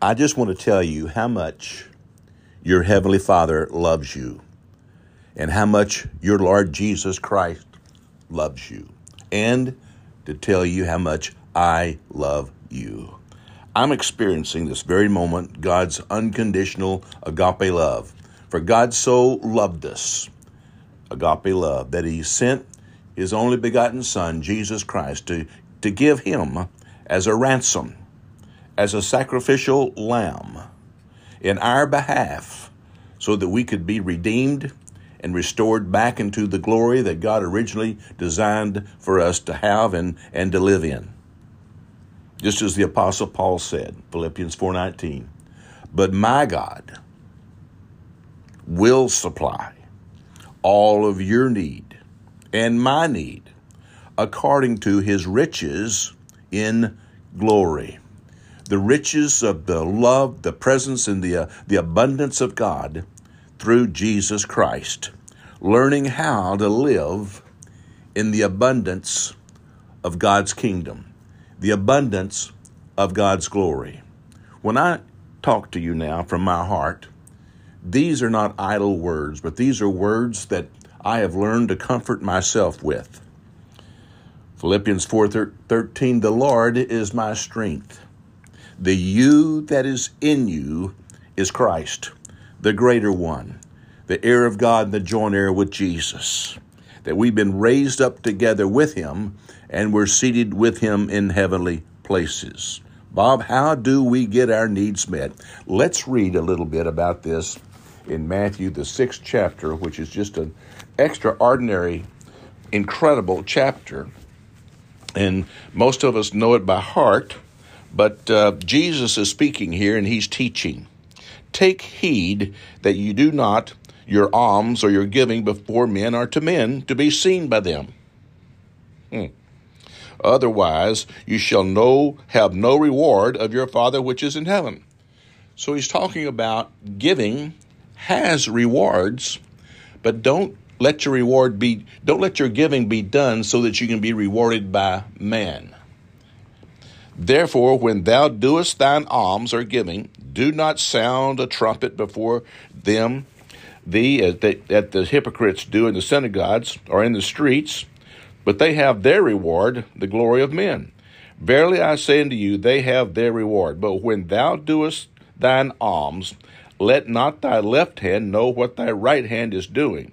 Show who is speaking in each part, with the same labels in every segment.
Speaker 1: I just want to tell you how much your Heavenly Father loves you and how much your Lord Jesus Christ loves you, and to tell you how much I love you. I'm experiencing this very moment God's unconditional agape love. For God so loved us, agape love, that He sent His only begotten Son, Jesus Christ, to, to give Him as a ransom, as a sacrificial lamb in our behalf, so that we could be redeemed and restored back into the glory that God originally designed for us to have and, and to live in. Just as the apostle Paul said, Philippians 4:19, "But my God will supply all of your need and my need according to his riches in glory." The riches of the love, the presence, and the, uh, the abundance of God through Jesus Christ, learning how to live in the abundance of God's kingdom, the abundance of God's glory. When I talk to you now from my heart, these are not idle words, but these are words that I have learned to comfort myself with. Philippians 4:13 The Lord is my strength. The you that is in you is Christ the greater one, the heir of God the joint heir with Jesus. That we've been raised up together with him and we're seated with him in heavenly places. Bob, how do we get our needs met? Let's read a little bit about this in Matthew, the sixth chapter, which is just an extraordinary, incredible chapter. And most of us know it by heart, but uh, Jesus is speaking here and he's teaching. Take heed that you do not your alms or your giving before men are to men to be seen by them. Hmm. Otherwise, you shall no have no reward of your Father which is in heaven. So he's talking about giving has rewards, but don't let your reward be don't let your giving be done so that you can be rewarded by man. Therefore, when thou doest thine alms or giving, do not sound a trumpet before them, thee, as, they, as the hypocrites do in the synagogues or in the streets, but they have their reward, the glory of men. Verily I say unto you, they have their reward. But when thou doest thine alms, let not thy left hand know what thy right hand is doing,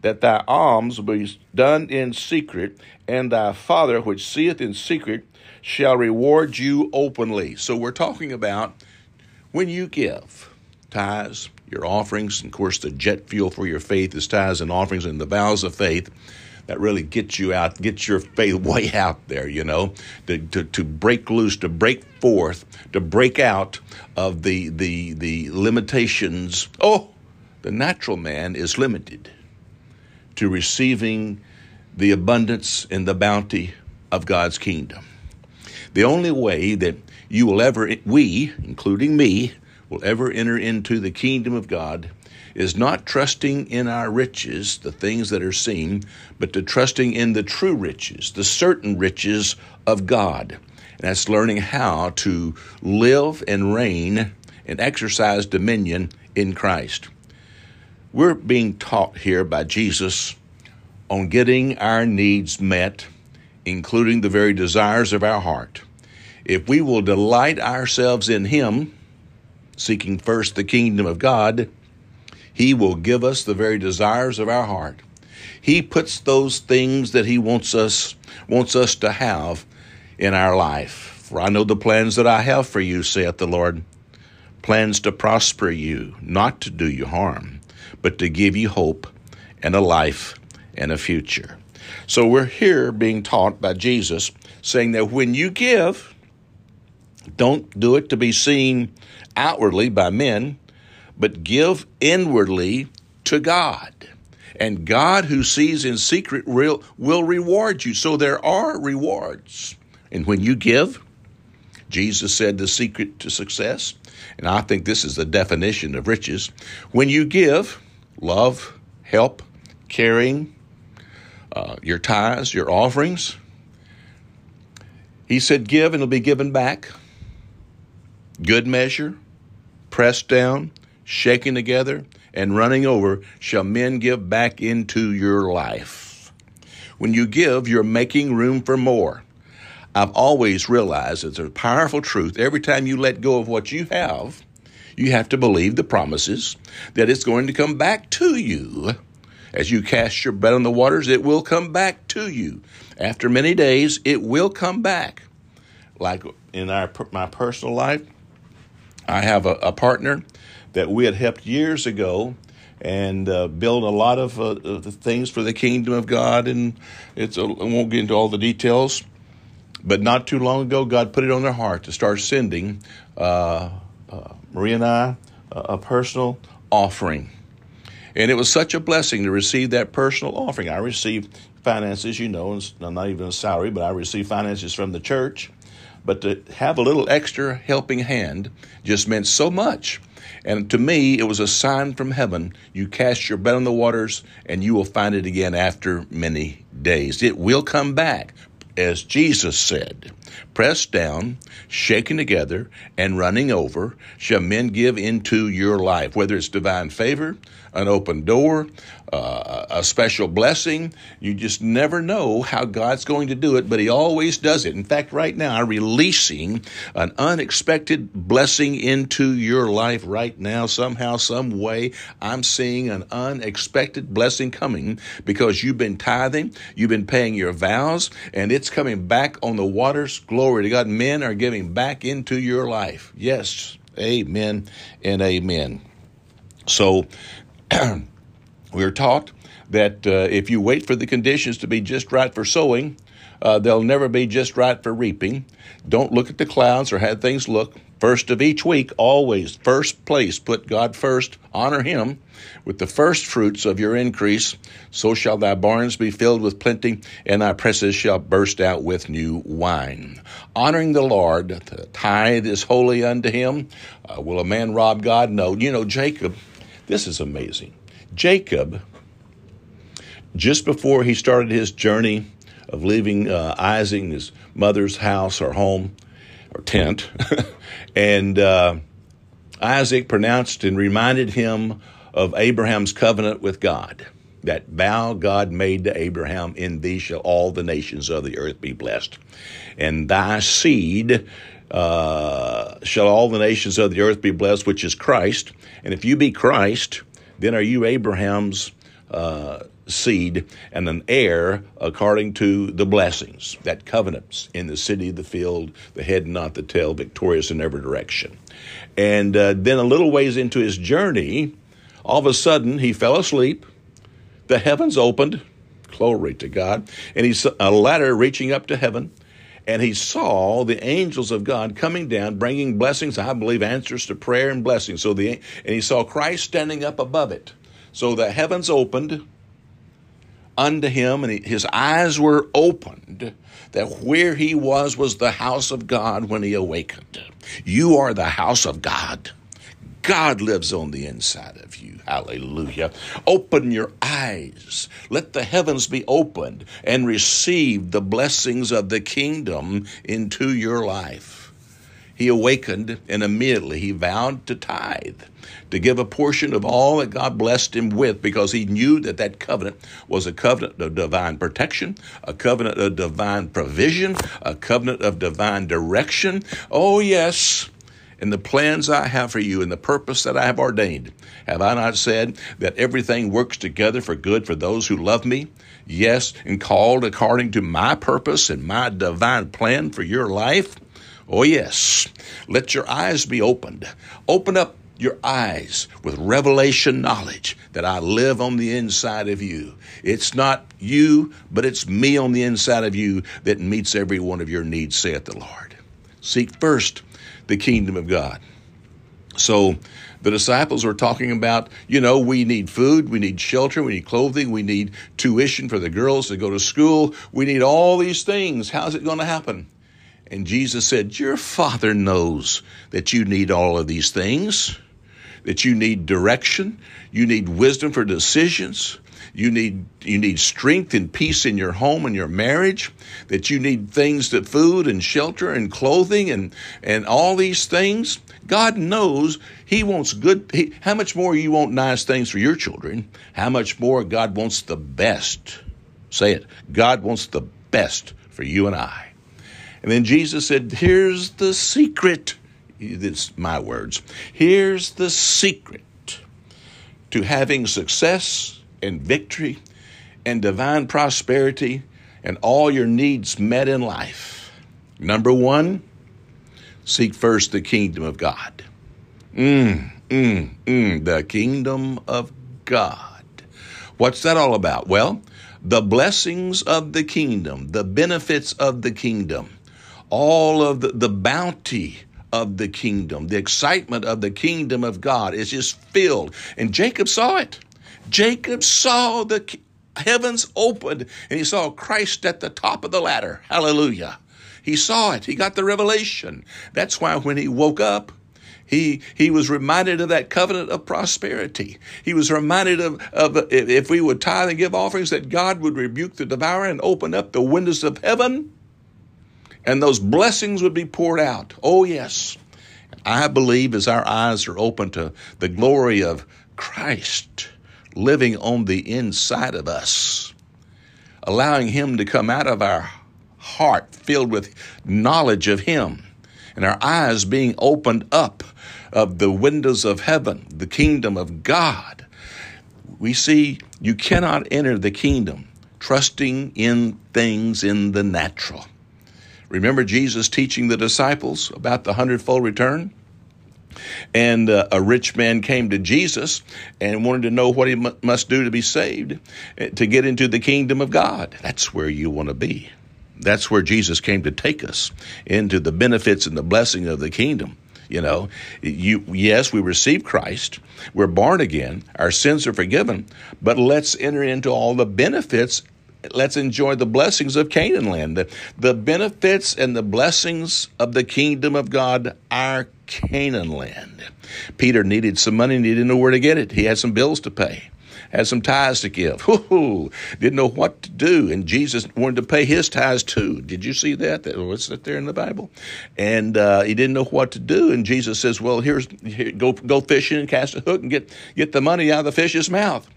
Speaker 1: that thy alms be done in secret, and thy Father which seeth in secret shall reward you openly. So we're talking about when you give tithes, your offerings, and of course the jet fuel for your faith is tithes and offerings and the vows of faith that really gets you out, gets your faith way out there, you know, to, to, to break loose, to break forth, to break out of the, the, the limitations. Oh, the natural man is limited to receiving the abundance and the bounty of God's kingdom. The only way that you will ever, we, including me, will ever enter into the kingdom of God is not trusting in our riches, the things that are seen, but to trusting in the true riches, the certain riches of God. And that's learning how to live and reign and exercise dominion in Christ. We're being taught here by Jesus on getting our needs met, including the very desires of our heart. If we will delight ourselves in Him, seeking first the kingdom of God, He will give us the very desires of our heart. He puts those things that He wants us wants us to have in our life. For I know the plans that I have for you, saith the Lord plans to prosper you, not to do you harm, but to give you hope and a life and a future. So we're here being taught by Jesus saying that when you give, don't do it to be seen outwardly by men, but give inwardly to God. And God, who sees in secret, will, will reward you. So there are rewards. And when you give, Jesus said the secret to success, and I think this is the definition of riches. When you give, love, help, caring, uh, your tithes, your offerings, he said, Give and it'll be given back. Good measure, pressed down, shaken together, and running over, shall men give back into your life. When you give, you're making room for more. I've always realized it's a powerful truth. Every time you let go of what you have, you have to believe the promises that it's going to come back to you. As you cast your bread on the waters, it will come back to you. After many days, it will come back. Like in our my personal life, I have a, a partner that we had helped years ago and uh, build a lot of uh, things for the kingdom of God. And it's a, I won't get into all the details, but not too long ago, God put it on their heart to start sending uh, uh Maria and I a personal offering. And it was such a blessing to receive that personal offering. I received finances, you know, and not even a salary, but I received finances from the church. But to have a little extra helping hand just meant so much. And to me, it was a sign from heaven. You cast your bread on the waters, and you will find it again after many days. It will come back, as Jesus said. Pressed down, shaken together, and running over, shall men give into your life, whether it's divine favor, an open door, uh, a special blessing. You just never know how God's going to do it, but He always does it. In fact, right now, I'm releasing an unexpected blessing into your life right now. Somehow, some way, I'm seeing an unexpected blessing coming because you've been tithing, you've been paying your vows, and it's coming back on the waters. Glory to God. Men are giving back into your life. Yes. Amen and amen. So, we are taught that uh, if you wait for the conditions to be just right for sowing, uh, they'll never be just right for reaping. Don't look at the clouds or how things look. First of each week, always first place, put God first, honor Him with the first fruits of your increase. So shall thy barns be filled with plenty, and thy presses shall burst out with new wine. Honoring the Lord, the tithe is holy unto Him. Uh, will a man rob God? No. You know, Jacob, this is amazing. Jacob, just before he started his journey of leaving uh, Isaac, his mother's house or home or tent, and uh, Isaac pronounced and reminded him of Abraham's covenant with God. That vow God made to Abraham, in thee shall all the nations of the earth be blessed. And thy seed uh, shall all the nations of the earth be blessed, which is Christ. And if you be Christ, then are you Abraham's uh, seed and an heir according to the blessings, that covenants in the city, the field, the head not the tail, victorious in every direction. And uh, then a little ways into his journey, all of a sudden he fell asleep. The heavens opened, glory to God, and he saw a ladder reaching up to heaven and he saw the angels of God coming down, bringing blessings. I believe answers to prayer and blessings. So the and he saw Christ standing up above it. So the heavens opened unto him, and his eyes were opened. That where he was was the house of God when he awakened. You are the house of God. God lives on the inside of you. Hallelujah. Open your eyes. Let the heavens be opened and receive the blessings of the kingdom into your life. He awakened and immediately he vowed to tithe, to give a portion of all that God blessed him with because he knew that that covenant was a covenant of divine protection, a covenant of divine provision, a covenant of divine direction. Oh, yes in the plans I have for you and the purpose that I have ordained. Have I not said that everything works together for good for those who love me? Yes, and called according to my purpose and my divine plan for your life? Oh, yes. Let your eyes be opened. Open up your eyes with revelation knowledge that I live on the inside of you. It's not you, but it's me on the inside of you that meets every one of your needs, saith the Lord. Seek first the kingdom of God. So the disciples were talking about, you know, we need food, we need shelter, we need clothing, we need tuition for the girls to go to school, we need all these things. How's it going to happen? And Jesus said, Your Father knows that you need all of these things, that you need direction, you need wisdom for decisions, you need you need strength and peace in your home and your marriage, that you need things that food and shelter and clothing and and all these things. God knows He wants good. He, how much more you want nice things for your children? How much more God wants the best? Say it. God wants the best for you and I. And then Jesus said, "Here's the secret." It's my words. Here's the secret to having success and victory and divine prosperity and all your needs met in life. Number one, seek first the kingdom of God. Mm, mm, mm, the kingdom of God. What's that all about? Well, the blessings of the kingdom, the benefits of the kingdom, all of the, the bounty of the kingdom. The excitement of the kingdom of God is just filled. And Jacob saw it. Jacob saw the heavens opened and he saw Christ at the top of the ladder. Hallelujah. He saw it. He got the revelation. That's why when he woke up, he, he was reminded of that covenant of prosperity. He was reminded of, of if we would tithe and give offerings, that God would rebuke the devourer and open up the windows of heaven and those blessings would be poured out. Oh, yes. I believe as our eyes are open to the glory of Christ living on the inside of us, allowing Him to come out of our heart filled with knowledge of Him, and our eyes being opened up of the windows of heaven, the kingdom of God. We see you cannot enter the kingdom trusting in things in the natural. Remember Jesus teaching the disciples about the hundredfold return? And uh, a rich man came to Jesus and wanted to know what he m- must do to be saved, eh, to get into the kingdom of God. That's where you want to be. That's where Jesus came to take us into the benefits and the blessing of the kingdom. You know, you yes, we receive Christ, we're born again, our sins are forgiven, but let's enter into all the benefits let's enjoy the blessings of Canaan land, the, the benefits and the blessings of the kingdom of God, our Canaan land. Peter needed some money and he didn't know where to get it. He had some bills to pay, had some tithes to give. Woo-hoo, didn't know what to do. And Jesus wanted to pay his tithes too. Did you see that? What's that there in the Bible? And uh, he didn't know what to do. And Jesus says, Well, here's here, go go fishing and cast a hook and get, get the money out of the fish's mouth.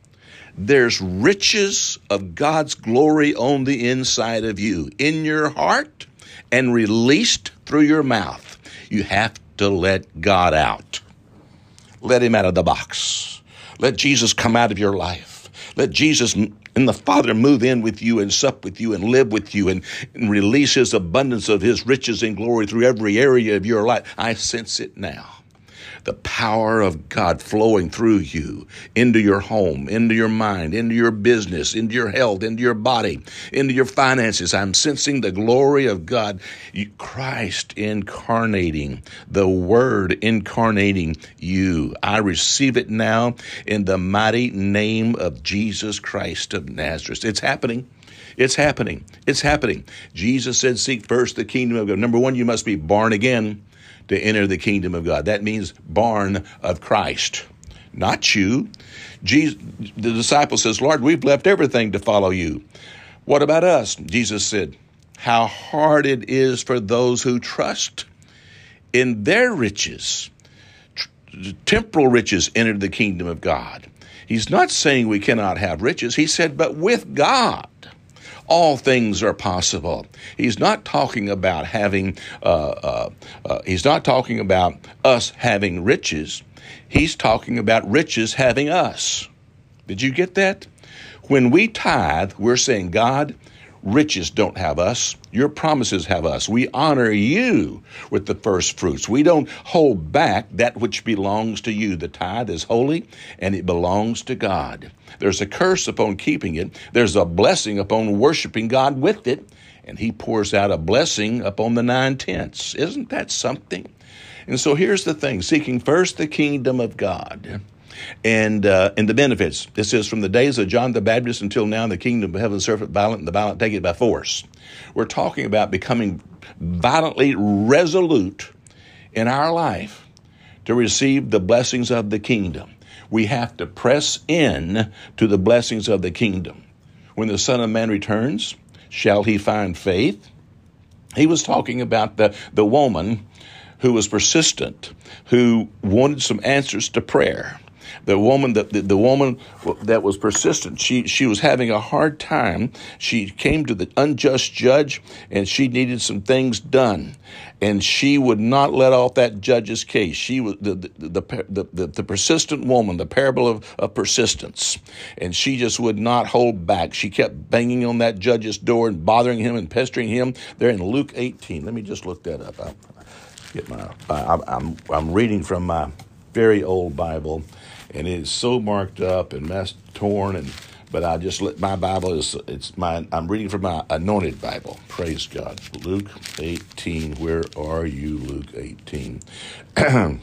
Speaker 1: There's riches of God's glory on the inside of you, in your heart, and released through your mouth. You have to let God out. Let Him out of the box. Let Jesus come out of your life. Let Jesus and the Father move in with you and sup with you and live with you and, and release His abundance of His riches and glory through every area of your life. I sense it now the power of God flowing through you into your home, into your mind, into your business, into your health, into your body, into your finances. I'm sensing the glory of God, Christ incarnating, the Word incarnating you. I receive it now in the mighty name of Jesus Christ of Nazareth. It's happening. It's happening. It's happening. Jesus said, Seek first the kingdom of God. Number one, you must be born again to enter the kingdom of God. That means born of Christ, not you. Jesus, the disciple says, Lord, we've left everything to follow you. What about us? Jesus said, How hard it is for those who trust in their riches. Temporal riches enter the kingdom of God. He's not saying we cannot have riches. He said, but with God all things are possible. He's not talking about having, uh, uh, uh, he's not talking about us having riches. He's talking about riches having us. Did you get that? When we tithe, we're saying, God, Riches don't have us. Your promises have us. We honor you with the first fruits. We don't hold back that which belongs to you. The tithe is holy and it belongs to God. There's a curse upon keeping it, there's a blessing upon worshiping God with it, and He pours out a blessing upon the nine tenths. Isn't that something? And so here's the thing seeking first the kingdom of God and uh, and the benefits. It says from the days of John the Baptist until now, the kingdom of heaven serveth violent, and the violent take it by force. We're talking about becoming violently resolute in our life to receive the blessings of the kingdom. We have to press in to the blessings of the kingdom. When the Son of Man returns, shall he find faith? He was talking about the, the woman who was persistent, who wanted some answers to prayer. The woman that the, the, woman that was persistent, she she was having a hard time. She came to the unjust judge and she needed some things done. And she would not let off that judge's case. She was the the the, the, the persistent woman, the parable of, of persistence. And she just would not hold back. She kept banging on that judge's door and bothering him and pestering him. There in Luke 18. Let me just look that up. I, get my I'm I'm reading from my very old Bible and it is so marked up and messed torn and but I just let my Bible is it's my I'm reading from my anointed Bible. Praise God. Luke 18. Where are you, Luke 18?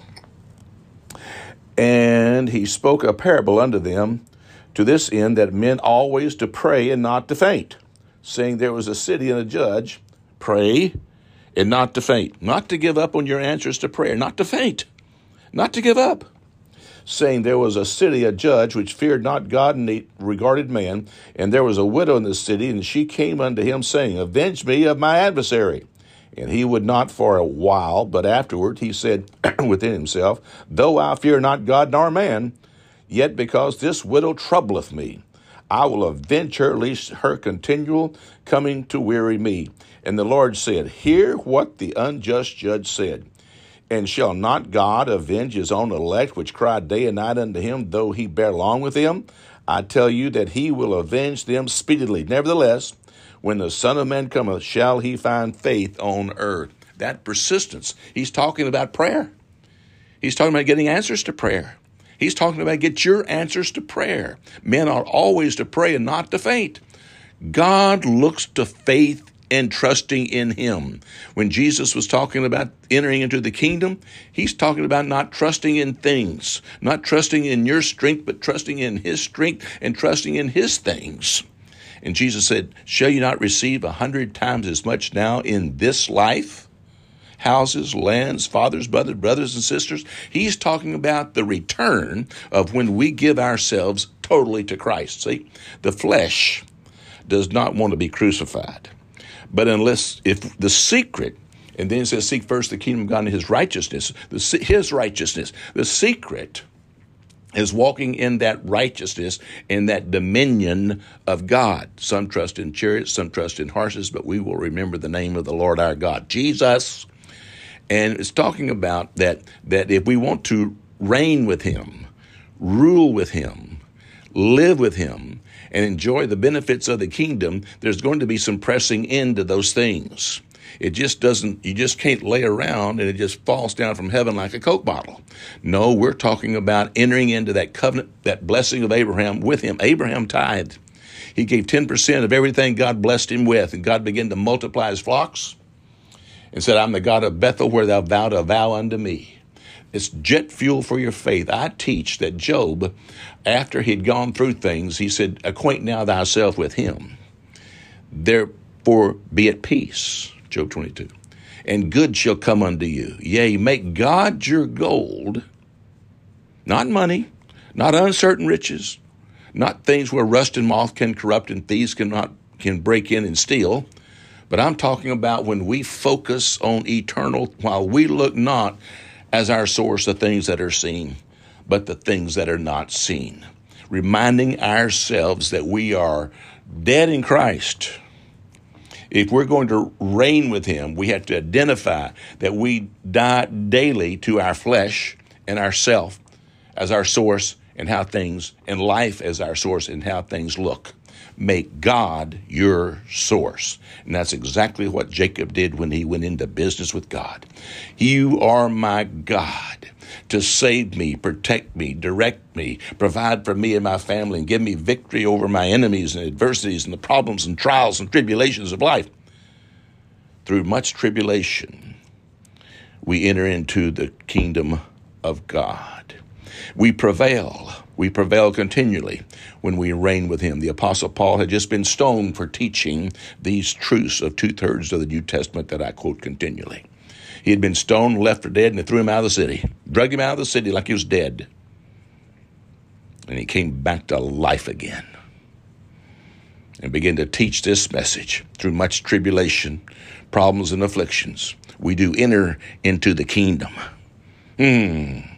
Speaker 1: and he spoke a parable unto them to this end that men always to pray and not to faint, saying there was a city and a judge, pray and not to faint, not to give up on your answers to prayer, not to faint, not to give up saying, There was a city, a judge, which feared not God and regarded man, and there was a widow in the city, and she came unto him, saying, Avenge me of my adversary. And he would not for a while, but afterward he said within himself, Though I fear not God nor man, yet because this widow troubleth me, I will avenge her, lest her continual coming to weary me. And the Lord said, Hear what the unjust judge said. And shall not God avenge his own elect, which cry day and night unto him, though he bear long with them? I tell you that he will avenge them speedily. Nevertheless, when the Son of Man cometh, shall he find faith on earth? That persistence. He's talking about prayer. He's talking about getting answers to prayer. He's talking about get your answers to prayer. Men are always to pray and not to faint. God looks to faith and trusting in Him. When Jesus was talking about entering into the kingdom, He's talking about not trusting in things, not trusting in your strength, but trusting in His strength and trusting in His things. And Jesus said, Shall you not receive a hundred times as much now in this life? Houses, lands, fathers, brothers, brothers, and sisters. He's talking about the return of when we give ourselves totally to Christ. See, the flesh does not want to be crucified. But unless, if the secret, and then it says, seek first the kingdom of God and his righteousness, the, his righteousness, the secret is walking in that righteousness and that dominion of God. Some trust in chariots, some trust in horses, but we will remember the name of the Lord our God, Jesus. And it's talking about that that if we want to reign with him, rule with him, live with him, and enjoy the benefits of the kingdom, there's going to be some pressing into those things. It just doesn't, you just can't lay around and it just falls down from heaven like a Coke bottle. No, we're talking about entering into that covenant, that blessing of Abraham with him. Abraham tithed. He gave 10% of everything God blessed him with, and God began to multiply his flocks and said, I'm the God of Bethel where thou vowed a vow unto me. It's jet fuel for your faith. I teach that Job, after he'd gone through things, he said, Acquaint now thyself with him. Therefore be at peace. Job 22. And good shall come unto you. Yea, make God your gold, not money, not uncertain riches, not things where rust and moth can corrupt and thieves cannot can break in and steal. But I'm talking about when we focus on eternal, while we look not as our source the things that are seen, but the things that are not seen. Reminding ourselves that we are dead in Christ. If we're going to reign with Him, we have to identify that we die daily to our flesh and ourself as our source and how things, and life as our source and how things look. Make God your source. And that's exactly what Jacob did when he went into business with God. You are my God to save me, protect me, direct me, provide for me and my family, and give me victory over my enemies and adversities and the problems and trials and tribulations of life. Through much tribulation, we enter into the kingdom of God. We prevail we prevail continually when we reign with him. The Apostle Paul had just been stoned for teaching these truths of two thirds of the New Testament that I quote continually. He had been stoned, left for dead, and they threw him out of the city, drug him out of the city like he was dead. And he came back to life again and began to teach this message through much tribulation, problems, and afflictions. We do enter into the kingdom. Hmm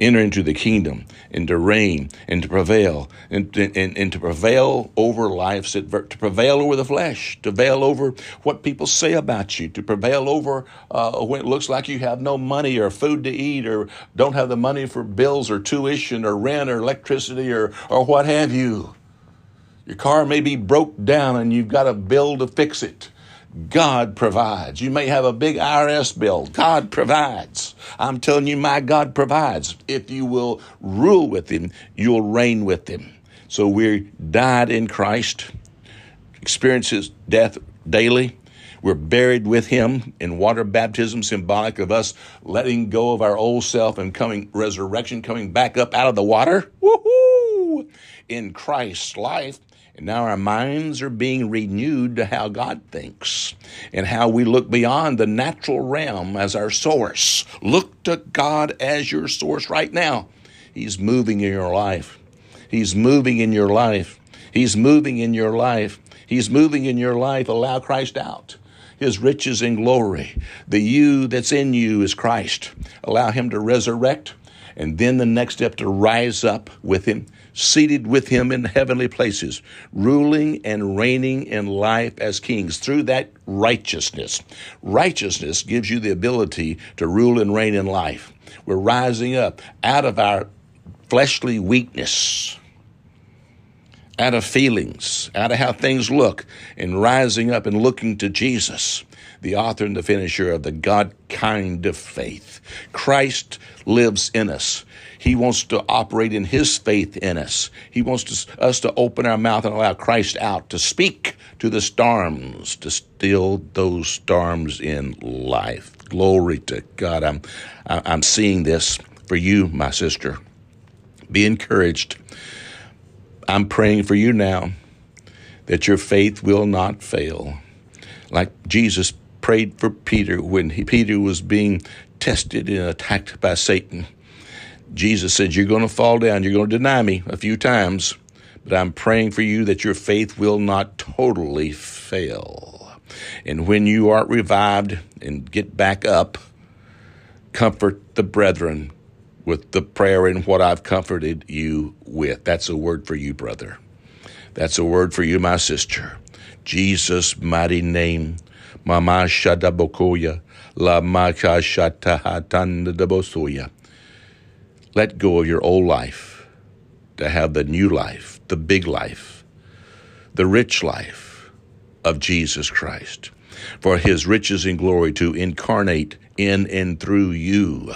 Speaker 1: enter into the kingdom and to reign and to prevail and, and, and to prevail over life's adver- to prevail over the flesh, to prevail over what people say about you, to prevail over uh, when it looks like you have no money or food to eat or don't have the money for bills or tuition or rent or electricity or, or what have you. Your car may be broke down and you've got a bill to fix it. God provides. You may have a big IRS bill. God provides. I'm telling you, my God provides. If you will rule with Him, you'll reign with Him. So we died in Christ, experiences death daily. We're buried with Him in water baptism, symbolic of us letting go of our old self and coming, resurrection, coming back up out of the water. Woohoo! In Christ's life, and now our minds are being renewed to how God thinks and how we look beyond the natural realm as our source. Look to God as your source right now. He's moving in your life. He's moving in your life. He's moving in your life. He's moving in your life. Allow Christ out. His riches and glory. The you that's in you is Christ. Allow Him to resurrect. And then the next step to rise up with Him seated with him in heavenly places, ruling and reigning in life as kings through that righteousness. Righteousness gives you the ability to rule and reign in life. We're rising up out of our fleshly weakness, out of feelings, out of how things look, and rising up and looking to Jesus the author and the finisher of the God kind of faith. Christ lives in us. He wants to operate in His faith in us. He wants to, us to open our mouth and allow Christ out to speak to the storms, to still those storms in life. Glory to God. I'm, I'm seeing this for you, my sister. Be encouraged. I'm praying for you now that your faith will not fail. Like Jesus prayed for Peter when he, Peter was being tested and attacked by Satan. Jesus said, You're going to fall down, you're going to deny me a few times, but I'm praying for you that your faith will not totally fail. And when you are revived and get back up, comfort the brethren with the prayer and what I've comforted you with. That's a word for you, brother. That's a word for you, my sister. Jesus' mighty name. Mama Shadabokoya, La Maka Shatahatanda Dabosoya. Let go of your old life to have the new life, the big life, the rich life of Jesus Christ. For his riches and glory to incarnate in and through you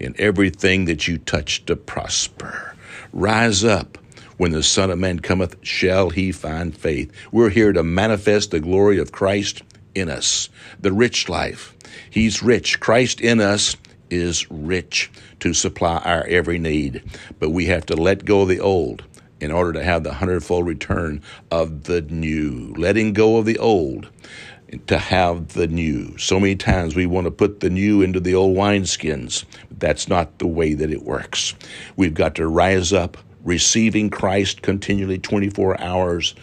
Speaker 1: in everything that you touch to prosper. Rise up. When the Son of Man cometh, shall he find faith. We're here to manifest the glory of Christ in us, the rich life. He's rich. Christ in us is rich to supply our every need. But we have to let go of the old in order to have the hundredfold return of the new. Letting go of the old to have the new. So many times we want to put the new into the old wineskins. That's not the way that it works. We've got to rise up, receiving Christ continually 24 hours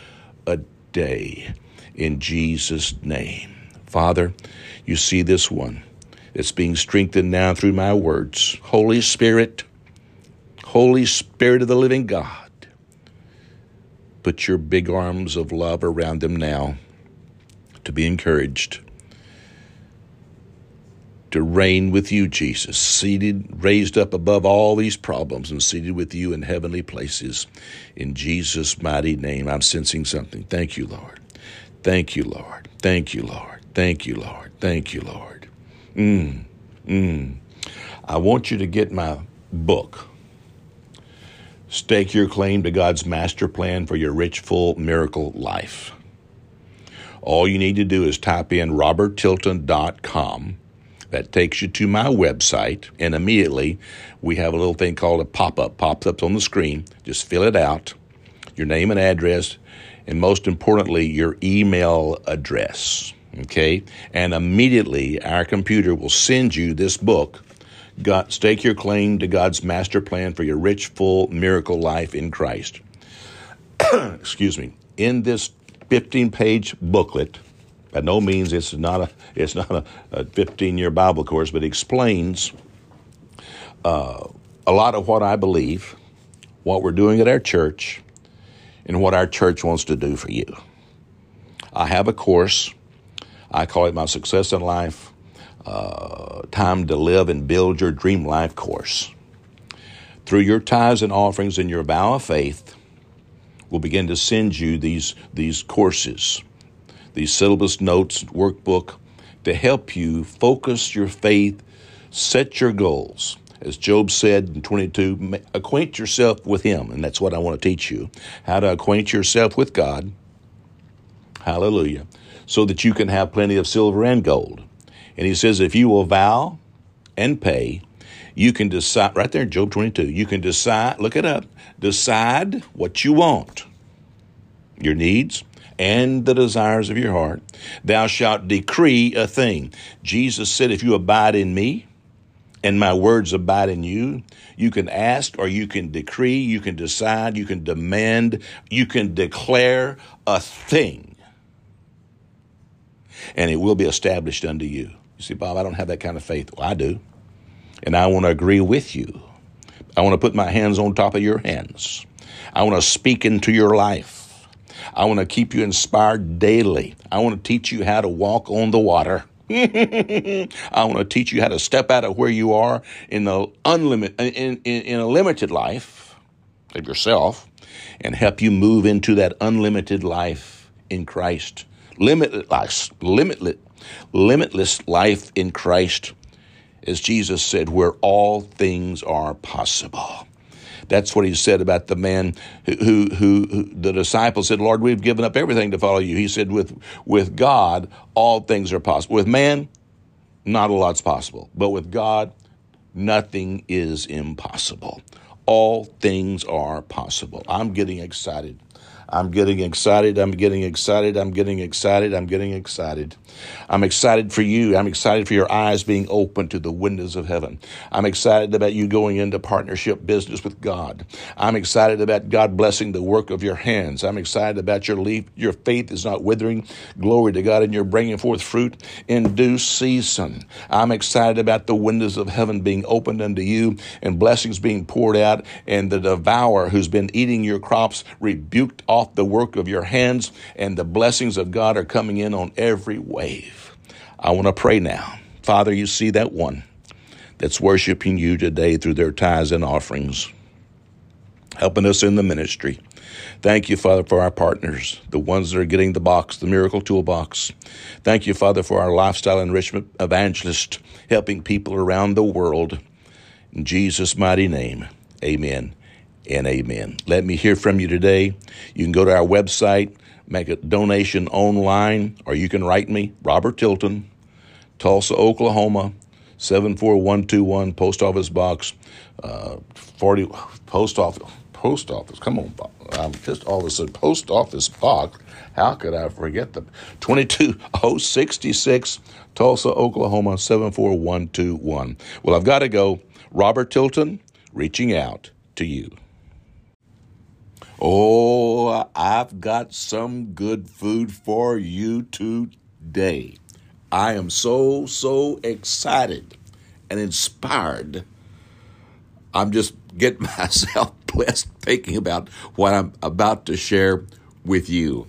Speaker 1: a day in Jesus' name. Father, you see this one it's being strengthened now through my words. Holy Spirit, Holy Spirit of the living God, put your big arms of love around them now to be encouraged. To reign with you, Jesus, seated, raised up above all these problems and seated with you in heavenly places. In Jesus' mighty name, I'm sensing something. Thank you, Lord. Thank you, Lord. Thank you, Lord. Thank you, Lord. Thank you, Lord. Mm, mm. I want you to get my book. Stake your claim to God's master plan for your rich, full miracle life. All you need to do is type in roberttilton.com. That takes you to my website, and immediately we have a little thing called a pop up. Pops up on the screen. Just fill it out, your name and address, and most importantly, your email address okay? And immediately our computer will send you this book God, stake your claim to God's master plan for your rich, full miracle life in Christ. Excuse me. In this 15-page booklet, by no means it's not a it's not a, a 15-year Bible course, but it explains uh, a lot of what I believe, what we're doing at our church, and what our church wants to do for you. I have a course. I call it my Success in Life uh, Time to Live and Build Your Dream Life course. Through your tithes and offerings and your vow of faith, we'll begin to send you these, these courses, these syllabus notes, workbook, to help you focus your faith, set your goals. As Job said in 22, acquaint yourself with Him. And that's what I want to teach you how to acquaint yourself with God. Hallelujah. So that you can have plenty of silver and gold. And He says, if you will vow and pay, you can decide, right there in Job 22, you can decide, look it up, decide what you want, your needs, and the desires of your heart. Thou shalt decree a thing. Jesus said, If you abide in me, and my words abide in you. You can ask or you can decree, you can decide, you can demand, you can declare a thing, and it will be established unto you. You see, Bob, I don't have that kind of faith. Well, I do. And I want to agree with you. I want to put my hands on top of your hands. I want to speak into your life. I want to keep you inspired daily. I want to teach you how to walk on the water. I want to teach you how to step out of where you are in the unlimited in, in, in a limited life of yourself and help you move into that unlimited life in Christ. Limitless limitless, limitless life in Christ, as Jesus said, where all things are possible. That's what he said about the man who, who, who, the disciples said, Lord, we've given up everything to follow you. He said, with, with God, all things are possible. With man, not a lot's possible. But with God, nothing is impossible. All things are possible. I'm getting excited I'm getting excited. I'm getting excited. I'm getting excited. I'm getting excited. I'm excited for you. I'm excited for your eyes being open to the windows of heaven. I'm excited about you going into partnership business with God. I'm excited about God blessing the work of your hands. I'm excited about your leaf. Your faith is not withering. Glory to God, and you're bringing forth fruit in due season. I'm excited about the windows of heaven being opened unto you and blessings being poured out, and the devourer who's been eating your crops rebuked off the work of your hands, and the blessings of God are coming in on every wave. I want to pray now. Father, you see that one that's worshiping you today through their tithes and offerings, helping us in the ministry. Thank you, Father, for our partners, the ones that are getting the box, the miracle toolbox. Thank you, Father, for our lifestyle enrichment evangelist, helping people around the world. In Jesus' mighty name, amen and amen. Let me hear from you today. You can go to our website, make a donation online, or you can write me, Robert Tilton, Tulsa, Oklahoma, 74121, Post Office Box, uh, 40, Post Office, Post Office, come on, I'm just all of a sudden, Post Office Box, how could I forget the 22066, Tulsa, Oklahoma, 74121. Well, I've got to go. Robert Tilton, reaching out to you. Oh, I've got some good food for you today. I am so, so excited and inspired. I'm just getting myself blessed thinking about what I'm about to share with you.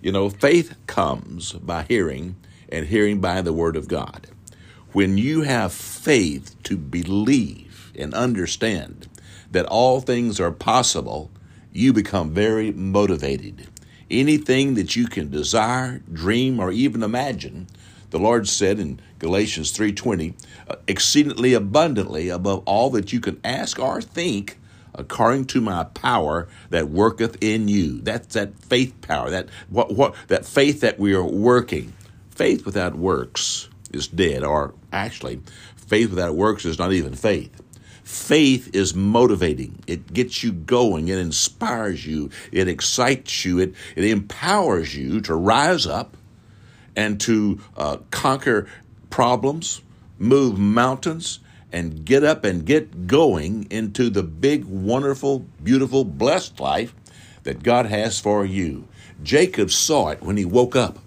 Speaker 1: You know, faith comes by hearing, and hearing by the Word of God. When you have faith to believe and understand that all things are possible, you become very motivated. Anything that you can desire, dream, or even imagine, the Lord said in Galatians 3:20, uh, exceedingly abundantly above all that you can ask or think, according to my power that worketh in you. That's that faith power, that what what that faith that we are working. Faith without works is dead, or actually, faith without works is not even faith. Faith is motivating. It gets you going. It inspires you. It excites you. It, it empowers you to rise up and to uh, conquer problems, move mountains, and get up and get going into the big, wonderful, beautiful, blessed life that God has for you. Jacob saw it when he woke up.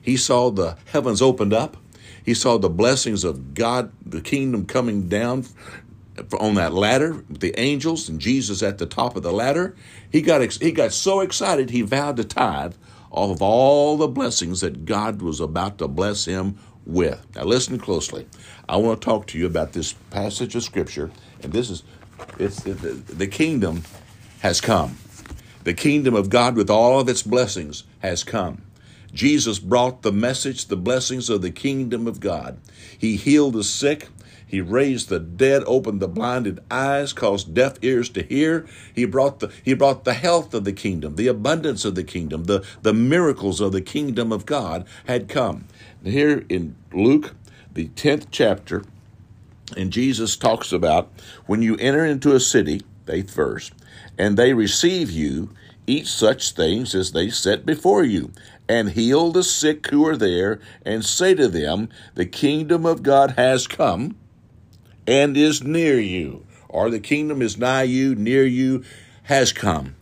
Speaker 1: He saw the heavens opened up. He saw the blessings of God, the kingdom coming down on that ladder, the angels and Jesus at the top of the ladder. He got he got so excited he vowed to tithe off of all the blessings that God was about to bless him with. Now listen closely. I want to talk to you about this passage of scripture, and this is it's the, the kingdom has come. The kingdom of God with all of its blessings has come. Jesus brought the message, the blessings of the kingdom of God. He healed the sick, he raised the dead, opened the blinded eyes, caused deaf ears to hear. He brought the, he brought the health of the kingdom, the abundance of the kingdom, the, the miracles of the kingdom of God had come. Here in Luke, the 10th chapter, and Jesus talks about when you enter into a city, eighth verse, and they receive you, eat such things as they set before you, and heal the sick who are there, and say to them, The kingdom of God has come and is near you, or the kingdom is nigh you, near you, has come.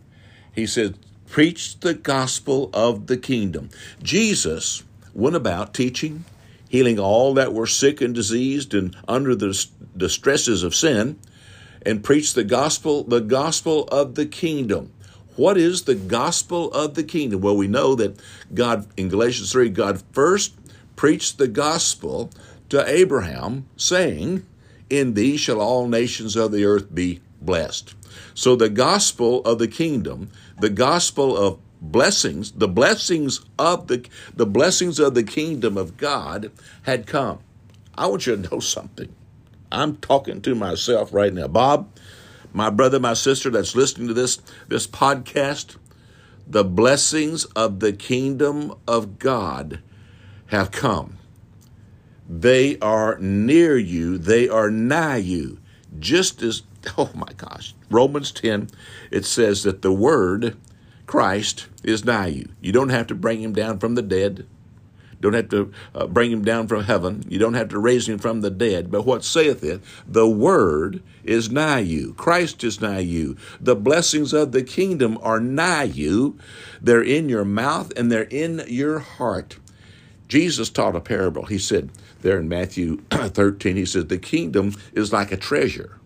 Speaker 1: He said, Preach the gospel of the kingdom. Jesus went about teaching, healing all that were sick and diseased and under the, the stresses of sin, and preached the gospel, the gospel of the kingdom. What is the gospel of the kingdom? Well, we know that God, in Galatians 3, God first preached the gospel to Abraham, saying, in thee shall all nations of the earth be blessed. So the gospel of the kingdom, the gospel of blessings, the blessings of the the blessings of the kingdom of God had come. I want you to know something. I'm talking to myself right now. Bob, my brother, my sister that's listening to this this podcast, the blessings of the kingdom of God have come. They are near you, they are nigh you. Just as, oh my gosh, Romans 10, it says that the Word, Christ, is nigh you. You don't have to bring him down from the dead. Don't have to uh, bring him down from heaven. You don't have to raise him from the dead. But what saith it? The word is nigh you. Christ is nigh you. The blessings of the kingdom are nigh you. They're in your mouth and they're in your heart. Jesus taught a parable. He said, there in Matthew 13, he says, The kingdom is like a treasure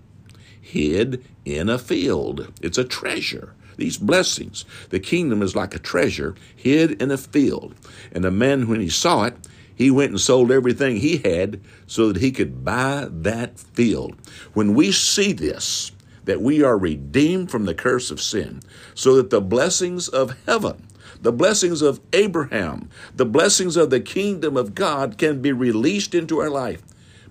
Speaker 1: hid in a field. It's a treasure. These blessings. The kingdom is like a treasure hid in a field. And the man, when he saw it, he went and sold everything he had so that he could buy that field. When we see this, that we are redeemed from the curse of sin, so that the blessings of heaven the blessings of Abraham, the blessings of the kingdom of God can be released into our life.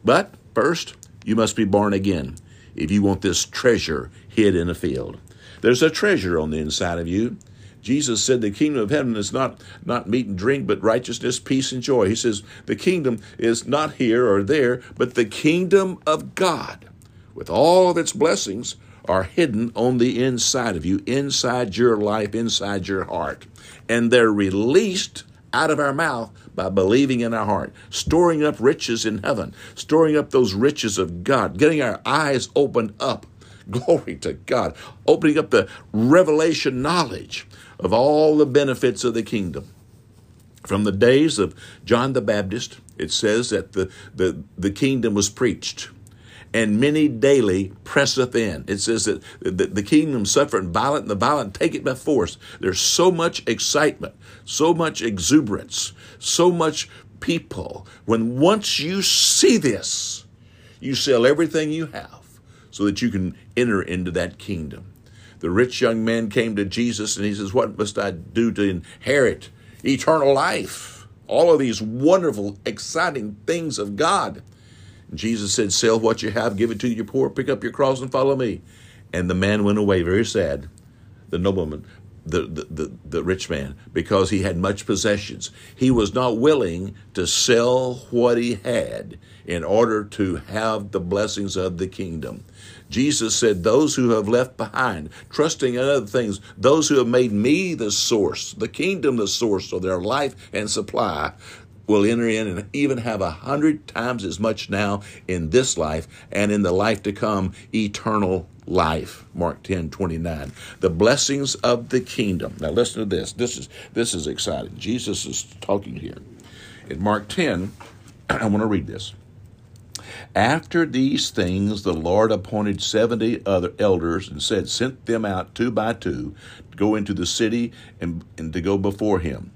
Speaker 1: But first, you must be born again if you want this treasure hid in a field. There's a treasure on the inside of you. Jesus said the kingdom of heaven is not, not meat and drink, but righteousness, peace, and joy. He says the kingdom is not here or there, but the kingdom of God with all of its blessings are hidden on the inside of you, inside your life, inside your heart. And they're released out of our mouth by believing in our heart, storing up riches in heaven, storing up those riches of God, getting our eyes opened up. Glory to God, opening up the revelation knowledge of all the benefits of the kingdom. From the days of John the Baptist, it says that the, the, the kingdom was preached and many daily presseth in. It says that the, kingdom suffereth violent, and the violent take it by force. There's so much excitement, so much exuberance, so much people. When once you see this, you sell everything you have so that you can enter into that kingdom. The rich young man came to Jesus and he says, What must I do to inherit eternal life? All of these wonderful, exciting things of God. Jesus said, Sell what you have, give it to your poor, pick up your cross and follow me. And the man went away very sad, the nobleman, the, the, the, the, rich man, because he had much possessions. He was not willing to sell what he had in order to have the blessings of the kingdom. Jesus said, Those who have left behind, trusting in other things, those who have made me the source, the kingdom the source of their life and supply, will enter in and even have a hundred times as much now in this life and in the life to come, eternal life. Mark 10, 29. The blessings of the kingdom. Now listen to this. This is this is exciting. Jesus is talking here. In Mark 10, I want to read this. After these things, the Lord appointed seventy other elders and said, Sent them out two by two to go into the city and, and to go before him.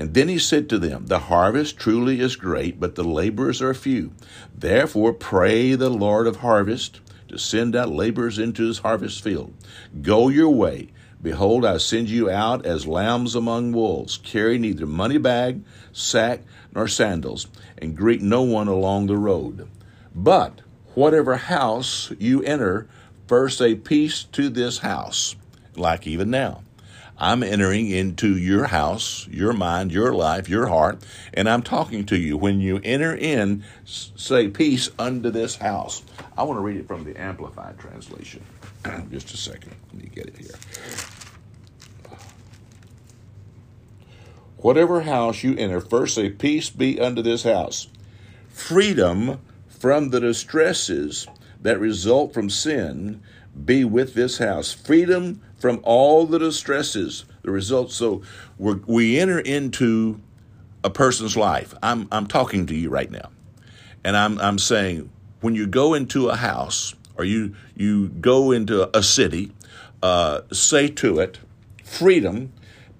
Speaker 1: And then he said to them, The harvest truly is great, but the laborers are few. Therefore, pray the Lord of harvest to send out laborers into his harvest field. Go your way. Behold, I send you out as lambs among wolves. Carry neither money bag, sack, nor sandals, and greet no one along the road. But whatever house you enter, first say peace to this house, like even now. I'm entering into your house, your mind, your life, your heart, and I'm talking to you. When you enter in, say peace unto this house. I want to read it from the Amplified Translation. Just a second. Let me get it here. Whatever house you enter, first say, Peace be unto this house. Freedom from the distresses that result from sin be with this house. Freedom from all the distresses, the results. So we enter into a person's life. I'm, I'm talking to you right now. And I'm, I'm saying, when you go into a house or you, you go into a city, uh, say to it, freedom,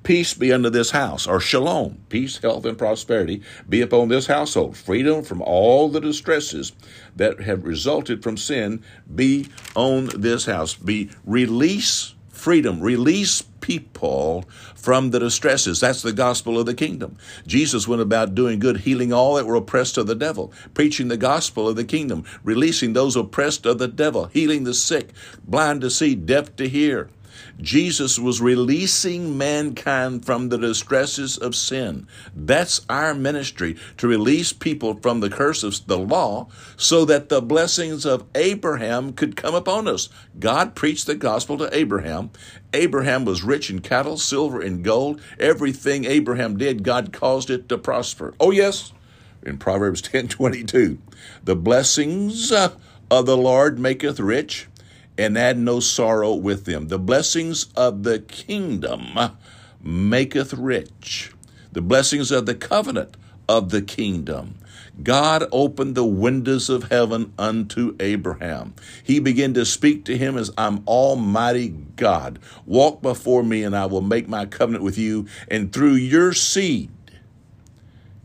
Speaker 1: peace be unto this house, or shalom, peace, health, and prosperity be upon this household. Freedom from all the distresses that have resulted from sin be on this house. Be release freedom, release people from the distresses. That's the gospel of the kingdom. Jesus went about doing good, healing all that were oppressed of the devil, preaching the gospel of the kingdom, releasing those oppressed of the devil, healing the sick, blind to see, deaf to hear. Jesus was releasing mankind from the distresses of sin. That's our ministry to release people from the curse of the law so that the blessings of Abraham could come upon us. God preached the gospel to Abraham. Abraham was rich in cattle, silver, and gold. Everything Abraham did, God caused it to prosper. Oh, yes. In Proverbs 10 22, the blessings of the Lord maketh rich and add no sorrow with them. The blessings of the kingdom maketh rich. The blessings of the covenant of the kingdom. God opened the windows of heaven unto Abraham. He began to speak to him as I'm Almighty God. Walk before me, and I will make my covenant with you, and through your seed,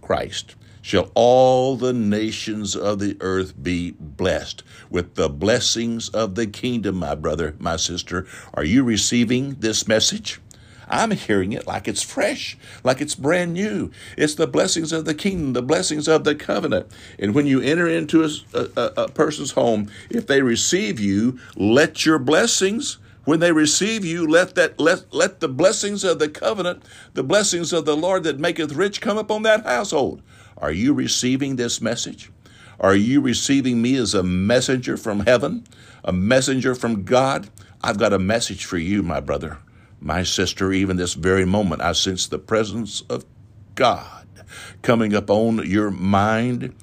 Speaker 1: Christ, shall all the nations of the earth be blessed with the blessings of the kingdom, my brother, my sister. Are you receiving this message? I'm hearing it like it's fresh, like it's brand new. It's the blessings of the kingdom, the blessings of the covenant. And when you enter into a, a, a person's home, if they receive you, let your blessings when they receive you, let that let, let the blessings of the covenant, the blessings of the Lord that maketh rich come upon that household. Are you receiving this message? Are you receiving me as a messenger from heaven, a messenger from God? I've got a message for you, my brother, my sister. Even this very moment, I sense the presence of God coming upon your mind,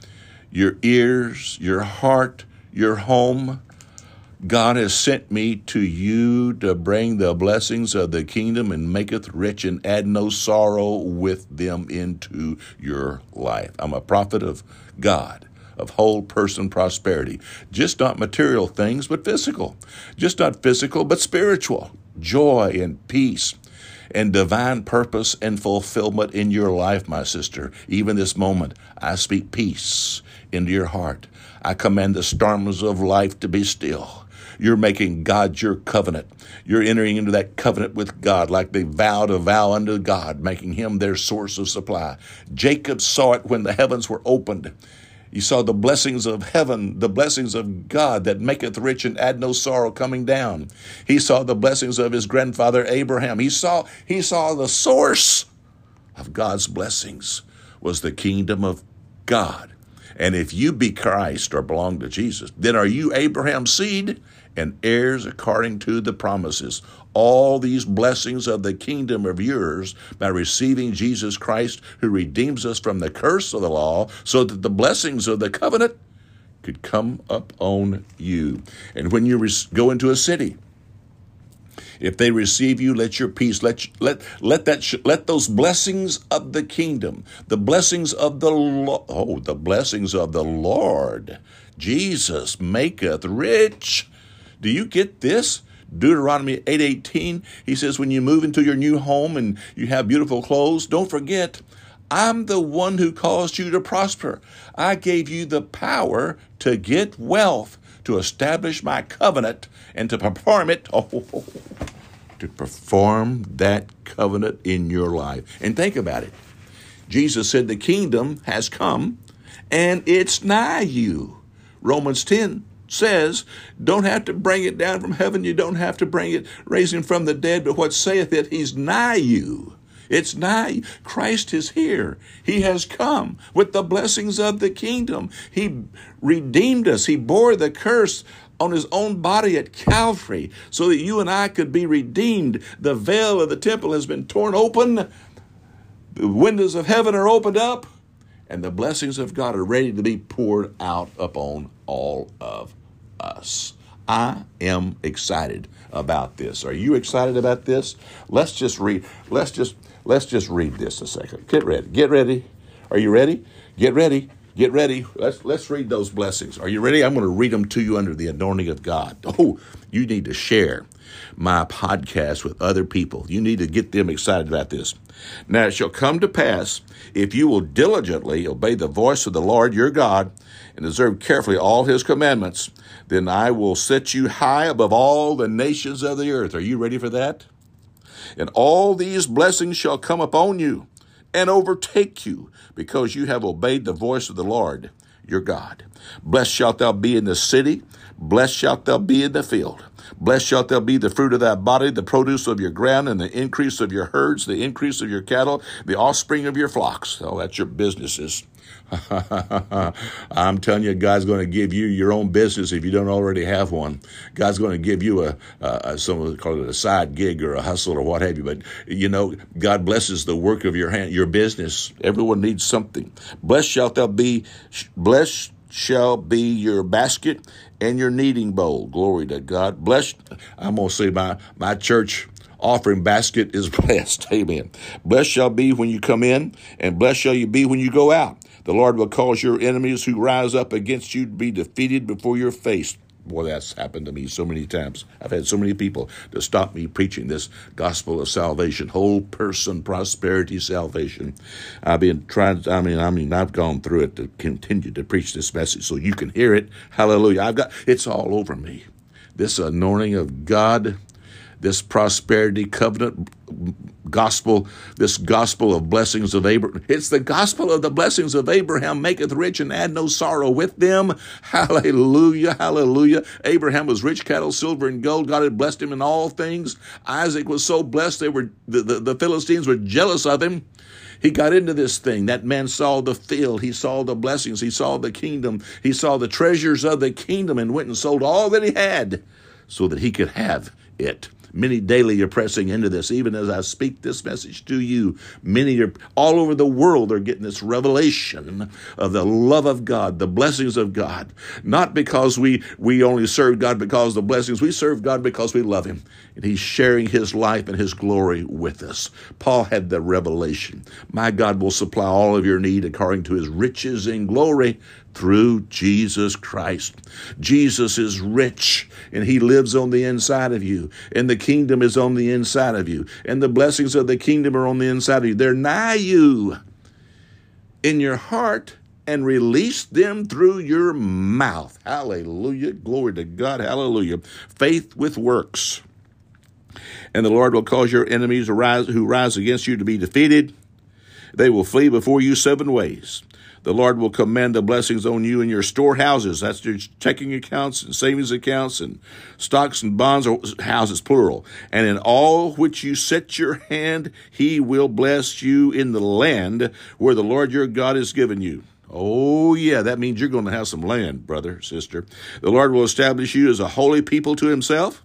Speaker 1: your ears, your heart, your home. God has sent me to you to bring the blessings of the kingdom and maketh rich and add no sorrow with them into your life. I'm a prophet of God, of whole person prosperity. Just not material things, but physical. Just not physical, but spiritual. Joy and peace and divine purpose and fulfillment in your life, my sister. Even this moment, I speak peace into your heart. I command the storms of life to be still. You're making God your covenant. You're entering into that covenant with God like they vowed a vow unto God, making him their source of supply. Jacob saw it when the heavens were opened. He saw the blessings of heaven, the blessings of God that maketh rich and add no sorrow coming down. He saw the blessings of his grandfather Abraham. He saw, he saw the source of God's blessings was the kingdom of God. And if you be Christ or belong to Jesus, then are you Abraham's seed and heirs according to the promises. All these blessings of the kingdom of yours by receiving Jesus Christ, who redeems us from the curse of the law, so that the blessings of the covenant could come up on you. And when you go into a city, if they receive you, let your peace, let let let that let those blessings of the kingdom, the blessings of the Lord, oh, the blessings of the Lord, Jesus maketh rich. Do you get this? Deuteronomy 8:18, he says when you move into your new home and you have beautiful clothes, don't forget I'm the one who caused you to prosper. I gave you the power to get wealth, to establish my covenant, and to perform it. Oh, to perform that covenant in your life. And think about it. Jesus said, The kingdom has come and it's nigh you. Romans 10 says, Don't have to bring it down from heaven. You don't have to bring it, raise him from the dead. But what saith it? He's nigh you. It's nigh. Christ is here. He has come with the blessings of the kingdom. He redeemed us. He bore the curse on his own body at Calvary so that you and I could be redeemed. The veil of the temple has been torn open, the windows of heaven are opened up, and the blessings of God are ready to be poured out upon all of us. I am excited about this. Are you excited about this? Let's just read let's just let's just read this a second. Get ready. Get ready. Are you ready? Get ready. Get ready. Let's let's read those blessings. Are you ready? I'm going to read them to you under the anointing of God. Oh, you need to share my podcast with other people. You need to get them excited about this. Now it shall come to pass if you will diligently obey the voice of the Lord your God and observe carefully all his commandments, then I will set you high above all the nations of the earth. Are you ready for that? And all these blessings shall come upon you and overtake you, because you have obeyed the voice of the Lord your God. Blessed shalt thou be in the city, blessed shalt thou be in the field. Blessed shalt thou be the fruit of thy body, the produce of your ground, and the increase of your herds, the increase of your cattle, the offspring of your flocks. Oh, that's your businesses. I'm telling you, God's going to give you your own business if you don't already have one. God's going to give you a, a some call it a side gig or a hustle or what have you. But you know, God blesses the work of your hand, your business. Everyone needs something. Blessed shalt thou be. Blessed shall be your basket and your kneading bowl. Glory to God. Blessed. I'm going to say my my church offering basket is blessed. Amen. Blessed shall be when you come in, and blessed shall you be when you go out. The Lord will cause your enemies who rise up against you to be defeated before your face. Boy, that's happened to me so many times. I've had so many people to stop me preaching this gospel of salvation, whole person prosperity salvation. I've been trying. I mean, I mean, I've gone through it to continue to preach this message so you can hear it. Hallelujah! I've got it's all over me. This anointing of God this prosperity covenant gospel, this gospel of blessings of Abraham. It's the gospel of the blessings of Abraham maketh rich and add no sorrow with them. Hallelujah, hallelujah. Abraham was rich, cattle, silver, and gold. God had blessed him in all things. Isaac was so blessed they were the, the, the Philistines were jealous of him. He got into this thing. That man saw the field. He saw the blessings. He saw the kingdom. He saw the treasures of the kingdom and went and sold all that he had so that he could have it. Many daily are pressing into this. Even as I speak this message to you, many are all over the world are getting this revelation of the love of God, the blessings of God. Not because we, we only serve God because the blessings. We serve God because we love Him. And He's sharing His life and His glory with us. Paul had the revelation. My God will supply all of your need according to His riches in glory through Jesus Christ. Jesus is rich and he lives on the inside of you, and the kingdom is on the inside of you, and the blessings of the kingdom are on the inside of you. They're nigh you in your heart and release them through your mouth. Hallelujah. Glory to God. Hallelujah. Faith with works. And the Lord will cause your enemies who rise against you to be defeated. They will flee before you seven ways. The Lord will command the blessings on you in your storehouses. That's your checking accounts and savings accounts and stocks and bonds or houses, plural. And in all which you set your hand, he will bless you in the land where the Lord your God has given you. Oh, yeah, that means you're going to have some land, brother, sister. The Lord will establish you as a holy people to himself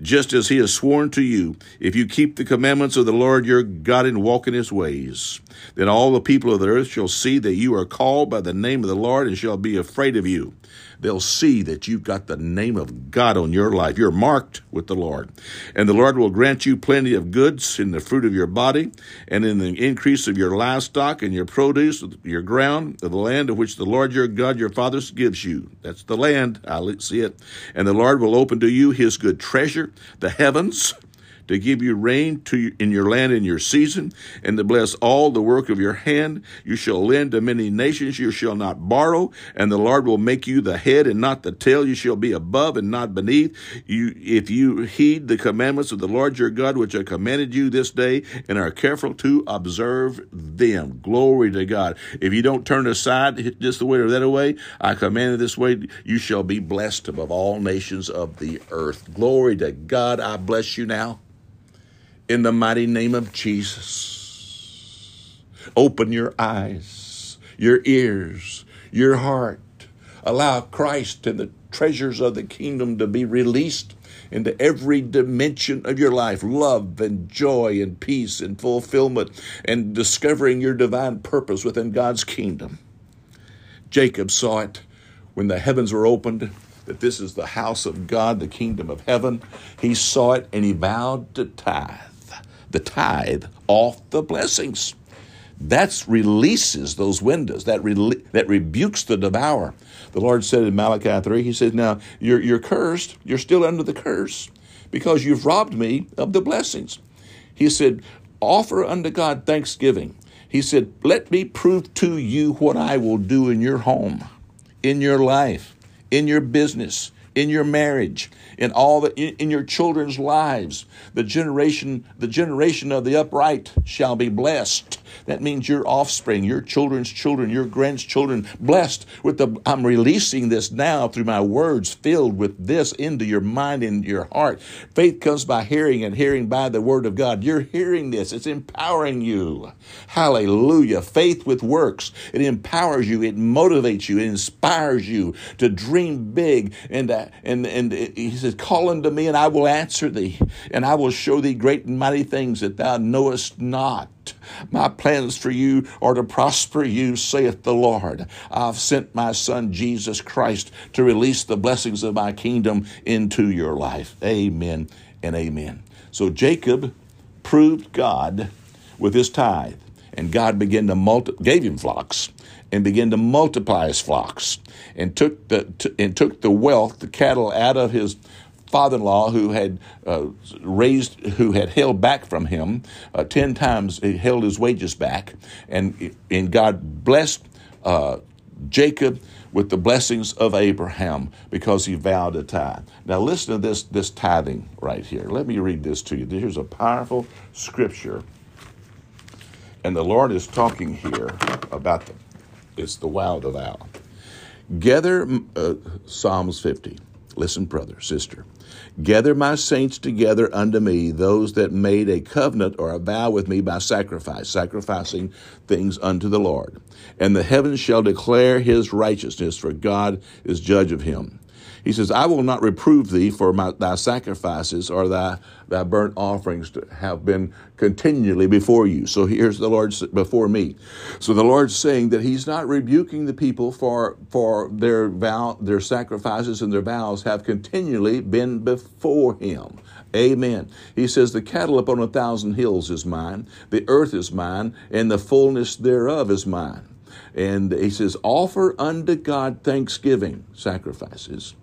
Speaker 1: just as he has sworn to you, if you keep the commandments of the Lord your God and walk in his ways. Then all the people of the earth shall see that you are called by the name of the Lord and shall be afraid of you. They'll see that you've got the name of God on your life. You're marked with the Lord. And the Lord will grant you plenty of goods in the fruit of your body, and in the increase of your livestock, and your produce, your ground, the land of which the Lord your God, your fathers, gives you. That's the land. I see it. And the Lord will open to you his good treasure, the heavens, to give you rain to in your land in your season, and to bless all the work of your hand. You shall lend to many nations, you shall not borrow, and the Lord will make you the head and not the tail. You shall be above and not beneath. You, if you heed the commandments of the Lord your God, which I commanded you this day, and are careful to observe them. Glory to God. If you don't turn aside just the way or that way, I commanded this way, you shall be blessed above all nations of the earth. Glory to God. I bless you now in the mighty name of Jesus. Open your eyes, your ears, your heart. Allow Christ and the treasures of the kingdom to be released into every dimension of your life love and joy and peace and fulfillment and discovering your divine purpose within God's kingdom. Jacob saw it when the heavens were opened that this is the house of God, the kingdom of heaven. He saw it and he vowed to tithe the tithe off the blessings. That releases those windows. That re- that rebukes the devourer. The Lord said in Malachi three, He said, "Now you're you're cursed. You're still under the curse because you've robbed me of the blessings." He said, "Offer unto God thanksgiving." He said, "Let me prove to you what I will do in your home, in your life, in your business, in your marriage, in all the in, in, your children's lives. The generation, the generation of the upright shall be blessed. That means your offspring, your children's children, your grandchildren, blessed with the I'm releasing this now through my words filled with this into your mind and your heart. Faith comes by hearing and hearing by the word of God. You're hearing this. It's empowering you. Hallelujah. Faith with works. It empowers you. It motivates you. It inspires you to dream big and to and and he says, "Call unto me, and I will answer thee, and I will show thee great and mighty things that thou knowest not." My plans for you are to prosper you, saith the Lord. I've sent my Son Jesus Christ to release the blessings of my kingdom into your life. Amen and amen. So Jacob proved God with his tithe, and God began to multi- gave him flocks and began to multiply his flocks and took the t- and took the wealth, the cattle out of his father-in-law who had uh, raised, who had held back from him uh, ten times, he held his wages back, and and God blessed uh, Jacob with the blessings of Abraham because he vowed a tithe. Now listen to this this tithing right here. Let me read this to you. Here's a powerful scripture, and the Lord is talking here about the it's the wow the vow. Gather uh, Psalms 50. Listen, brother, sister. Gather my saints together unto me, those that made a covenant or a vow with me by sacrifice, sacrificing things unto the Lord. And the heavens shall declare his righteousness, for God is judge of him. He says, I will not reprove thee for my, thy sacrifices or thy, thy burnt offerings have been continually before you. So here's the Lord before me. So the Lord's saying that He's not rebuking the people for, for their vow, their sacrifices and their vows have continually been before Him. Amen. He says, The cattle upon a thousand hills is mine, the earth is mine, and the fullness thereof is mine. And he says, Offer unto God thanksgiving sacrifices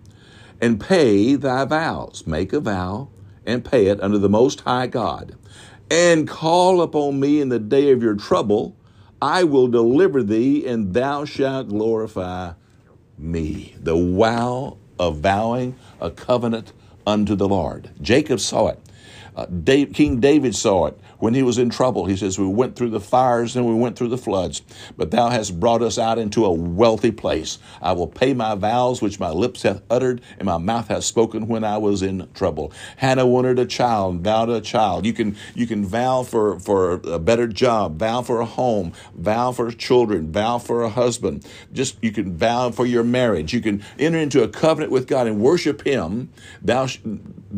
Speaker 1: and pay thy vows. Make a vow and pay it unto the Most High God. And call upon me in the day of your trouble. I will deliver thee, and thou shalt glorify me. The vow of vowing a covenant unto the Lord. Jacob saw it. Uh, Dave, King David saw it when he was in trouble. He says, We went through the fires and we went through the floods, but thou hast brought us out into a wealthy place. I will pay my vows which my lips hath uttered, and my mouth hath spoken when I was in trouble. Hannah wanted a child, vowed a child. You can you can vow for, for a better job, vow for a home, vow for children, vow for a husband. Just you can vow for your marriage. You can enter into a covenant with God and worship Him. Thou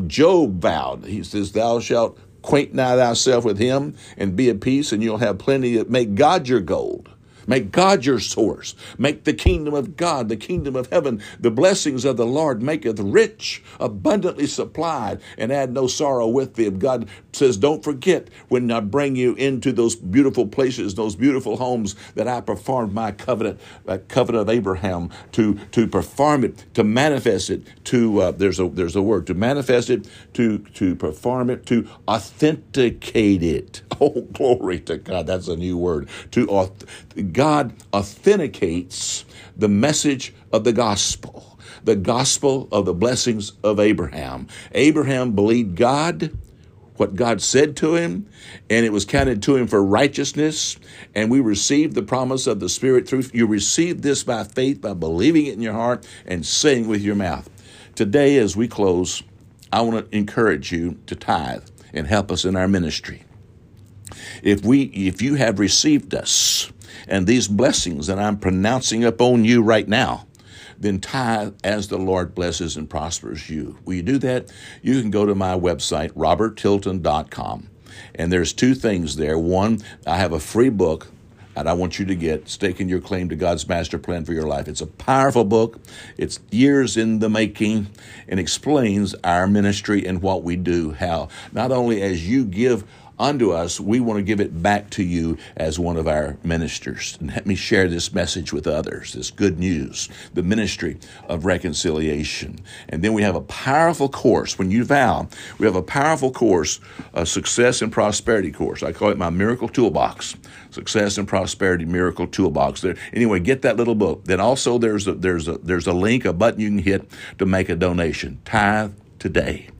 Speaker 1: Job vowed. He says, Thou shalt acquaint now thyself with him and be at peace, and you'll have plenty. Of, make God your gold Make God your source. Make the kingdom of God, the kingdom of heaven, the blessings of the Lord maketh rich, abundantly supplied, and add no sorrow with them. God says, Don't forget when I bring you into those beautiful places, those beautiful homes that I performed my covenant, uh, covenant of Abraham, to, to perform it, to manifest it, to uh, there's a there's a word, to manifest it, to to perform it, to authenticate it. Oh, glory to God. That's a new word. To God authenticates the message of the gospel, the gospel of the blessings of Abraham. Abraham believed God, what God said to him, and it was counted to him for righteousness. And we received the promise of the Spirit through you received this by faith, by believing it in your heart and saying with your mouth. Today, as we close, I want to encourage you to tithe and help us in our ministry. If we if you have received us, and these blessings that I'm pronouncing upon you right now, then tithe as the Lord blesses and prospers you. Will you do that? You can go to my website, roberttilton.com. And there's two things there. One, I have a free book that I want you to get, Staking Your Claim to God's Master Plan for Your Life. It's a powerful book. It's years in the making and explains our ministry and what we do, how not only as you give unto us, we want to give it back to you as one of our ministers. And let me share this message with others, this good news, the ministry of reconciliation. And then we have a powerful course. When you vow, we have a powerful course, a success and prosperity course. I call it my miracle toolbox. Success and Prosperity Miracle Toolbox. There, anyway, get that little book. Then also there's a, there's a there's a link, a button you can hit to make a donation. Tithe today.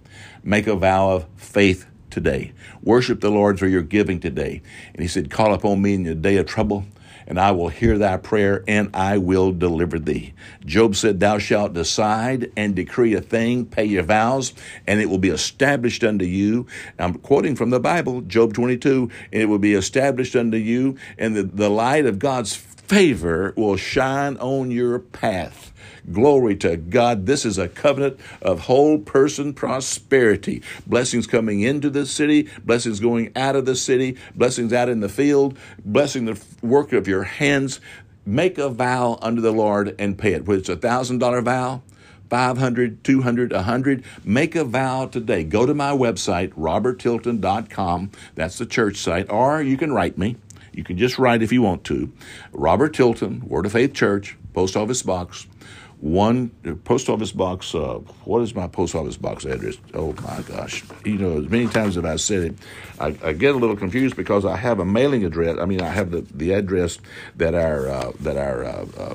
Speaker 1: Make a vow of faith today. Worship the Lord for your giving today. And he said, Call upon me in the day of trouble, and I will hear thy prayer, and I will deliver thee. Job said, Thou shalt decide and decree a thing, pay your vows, and it will be established unto you. I'm quoting from the Bible, Job 22, and it will be established unto you, and the, the light of God's favor will shine on your path. Glory to God. This is a covenant of whole person prosperity. Blessings coming into the city, blessings going out of the city, blessings out in the field, blessing the work of your hands. Make a vow unto the Lord and pay it. Whether it's a thousand dollar vow, 500, 200, 100. Make a vow today. Go to my website, roberttilton.com. That's the church site. Or you can write me. You can just write if you want to. Robert Tilton, Word of Faith Church, Post Office Box one post office box. Uh, what is my post office box address? Oh my gosh! You know, as many times as I've said it, I, I, get a little confused because I have a mailing address. I mean, I have the, the address that our uh, that our uh, uh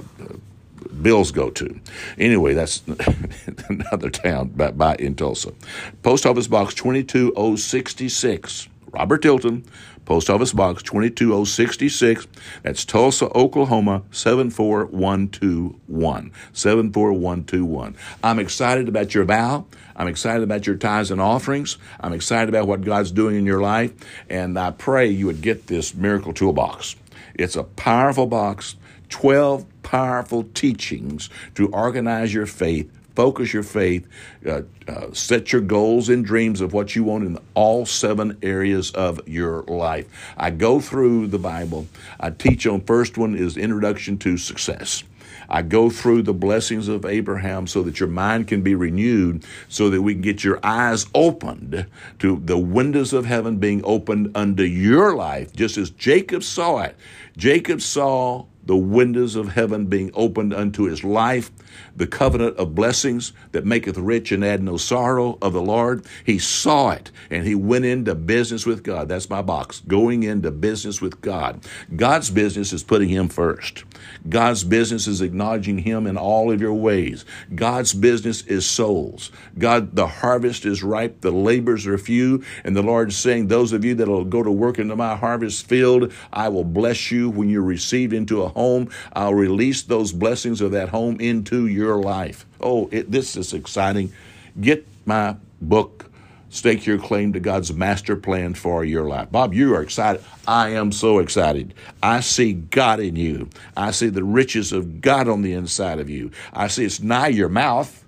Speaker 1: bills go to. Anyway, that's another town by, by in Tulsa. Post office box twenty two oh sixty six. Robert Tilton, Post Office Box 22066. That's Tulsa, Oklahoma 74121. 74121. I'm excited about your vow. I'm excited about your tithes and offerings. I'm excited about what God's doing in your life. And I pray you would get this miracle toolbox. It's a powerful box, 12 powerful teachings to organize your faith focus your faith, uh, uh, set your goals and dreams of what you want in all seven areas of your life. I go through the Bible. I teach on first one is introduction to success. I go through the blessings of Abraham so that your mind can be renewed, so that we can get your eyes opened to the windows of heaven being opened unto your life, just as Jacob saw it. Jacob saw the windows of heaven being opened unto his life, the covenant of blessings that maketh rich and add no sorrow of the Lord. He saw it and he went into business with God. That's my box. Going into business with God. God's business is putting him first. God's business is acknowledging Him in all of your ways. God's business is souls. God, the harvest is ripe, the labors are few, and the Lord is saying, Those of you that will go to work into my harvest field, I will bless you when you're received into a home. I'll release those blessings of that home into your life. Oh, it, this is exciting. Get my book stake your claim to God's master plan for your life. Bob, you are excited. I am so excited. I see God in you. I see the riches of God on the inside of you. I see it's nigh your mouth,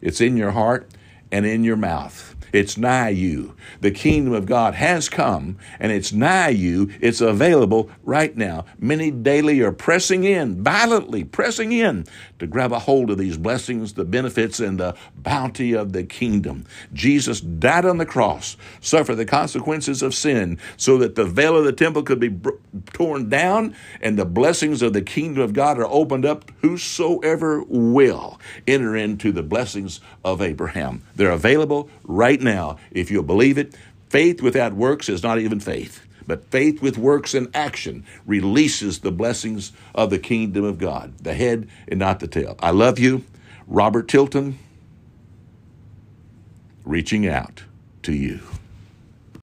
Speaker 1: it's in your heart and in your mouth. It's nigh you. The kingdom of God has come and it's nigh you. It's available right now. Many daily are pressing in, violently pressing in to grab a hold of these blessings, the benefits, and the bounty of the kingdom. Jesus died on the cross, suffered the consequences of sin so that the veil of the temple could be torn down and the blessings of the kingdom of God are opened up. Whosoever will enter into the blessings of Abraham. They're available right now if you'll believe it. Faith without works is not even faith. But faith with works and action releases the blessings of the kingdom of God, the head and not the tail. I love you. Robert Tilton, reaching out to you.